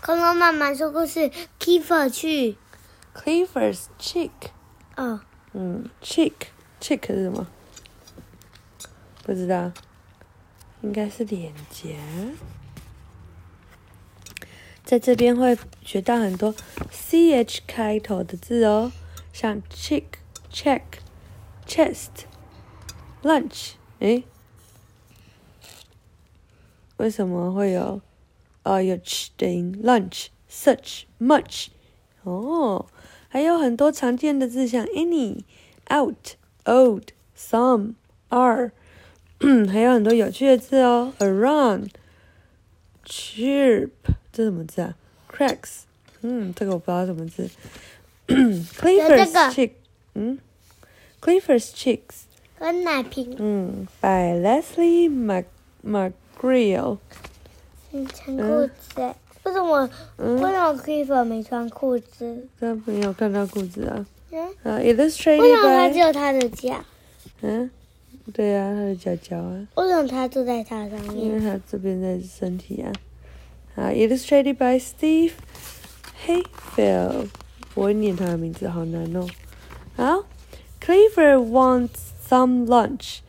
恐龙妈妈说故事，Kiefer 去。Clifford's cheek，哦，嗯 check check 是什么？不知道，应该是脸颊。在这边会学到很多 ch 开头的字哦，像 chick、check、chest、lunch。诶，为什么会有哦有 ch 的音？lunch、such、much。哦，还有很多常见的字，像 any、out、old、some、are，还有很多有趣的字哦，around、chirp，这什么字啊？cracks，嗯，这个我不知道什么字。Clifford's 个 cheek，嗯，Clifford's chicks，跟奶瓶。嗯，by Leslie Mac McGreal，你穿裤子欸？为什么？嗯为什么 Kiefer 没穿裤子？他没有看到裤子啊。嗯，啊为，illustrated 什么他只有他的脚？嗯，对啊，他的脚脚啊。为什么他坐在他上面？因为他这边在身体啊。啊，illustrated by Steve Hayfield。我会念他的名字，好难哦。好，Clifford wants some lunch。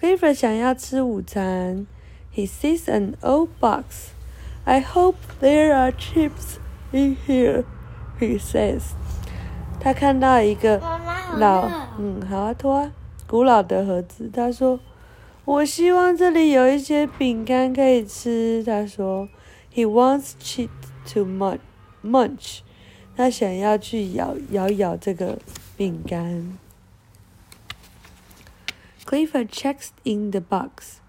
Clifford 想要吃午餐。He sees an old box. I hope there are chips in here. He says. 他看到一个老，嗯，好啊，拖啊，古老的盒子。他说：“我希望这里有一些饼干可以吃。”他说：“He wants cheat to munch munch。”他想要去咬咬咬这个饼干。Clifford checks in the box.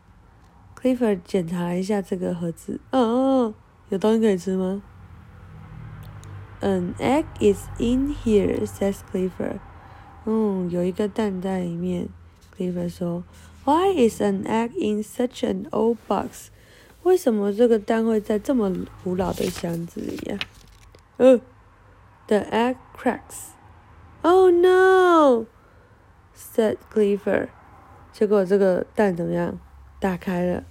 Clifford 检查一下这个盒子。嗯嗯，有东西可以吃吗？An egg is in here, says Clifford. 嗯，有一个蛋在里面。Clifford 说：“Why is an egg in such an old box？” 为什么这个蛋会在这么古老的箱子里呀、呃，The egg cracks. Oh no! said Clifford. 结果这个蛋怎么样？打开了。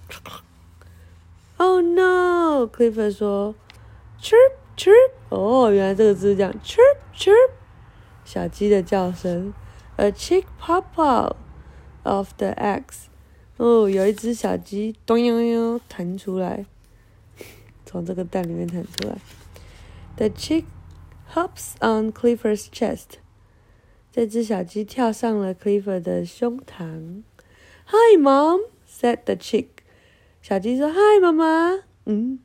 Oh no! Clifford 说：“Chirp, chirp。”哦，原来这个字是这样：chirp, chirp。小鸡的叫声。A chick pop out of the eggs. 哦，有一只小鸡咚悠悠弹出来，从这个蛋里面弹出来。The chick hops on Clifford's chest. 这只小鸡跳上了 Clifford 的胸膛。Hi, mom, said the chick. 小鸡说：“嗨，妈妈。”嗯，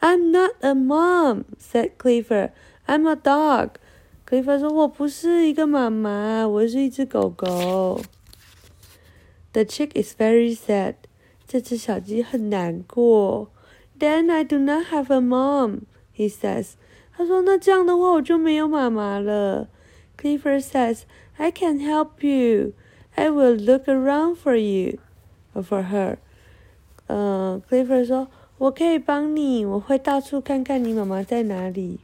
I'm not a mom, said Clifford. I'm a dog. Clifford 说：“我不是一个妈妈，我是一只狗狗。” The chick is very sad. 这只小鸡很难过。Then I do not have a mom, he says. 他说：“那这样的话，我就没有妈妈了。” Clifford says, "I can help you. I will look around for you, or For her." 呃，Clifford 说：“我可以帮你，我会到处看看你妈妈在哪里。”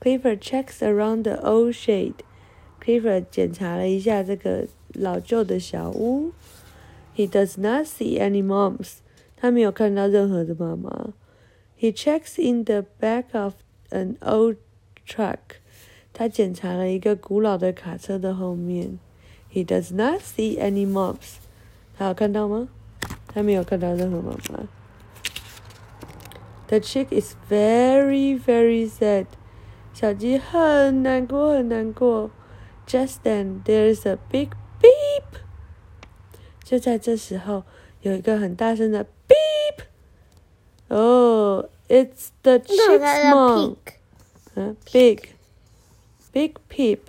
Clifford checks around the old shed. Clifford 检查了一下这个老旧的小屋。He does not see any moms. 他没有看到任何的妈妈。He checks in the back of an old truck. 他检查了一个古老的卡车的后面。He does not see any moms. 他有看到吗？还没有看到任何妈妈。The chick is very, very sad. 小鸡很难过，很难过。Just then, there's a big beep. 就在这时候，有一个很大声的 beep. Oh, it's the chick's mom. 嗯，big big peep，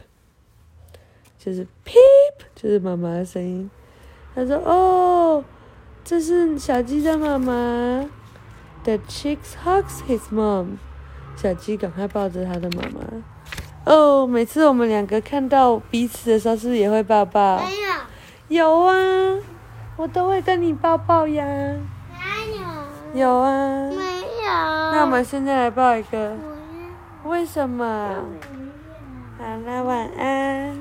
就是 peep，就是妈妈的声音。他说：“哦，这是小鸡的妈妈。” The chick hugs his mom。小鸡赶快抱着他的妈妈。哦，每次我们两个看到彼此的时候，是不是也会抱抱？没有，有啊，我都会跟你抱抱呀。没有，有啊。没有。那我们现在来抱一个。为什么？好啦，晚安。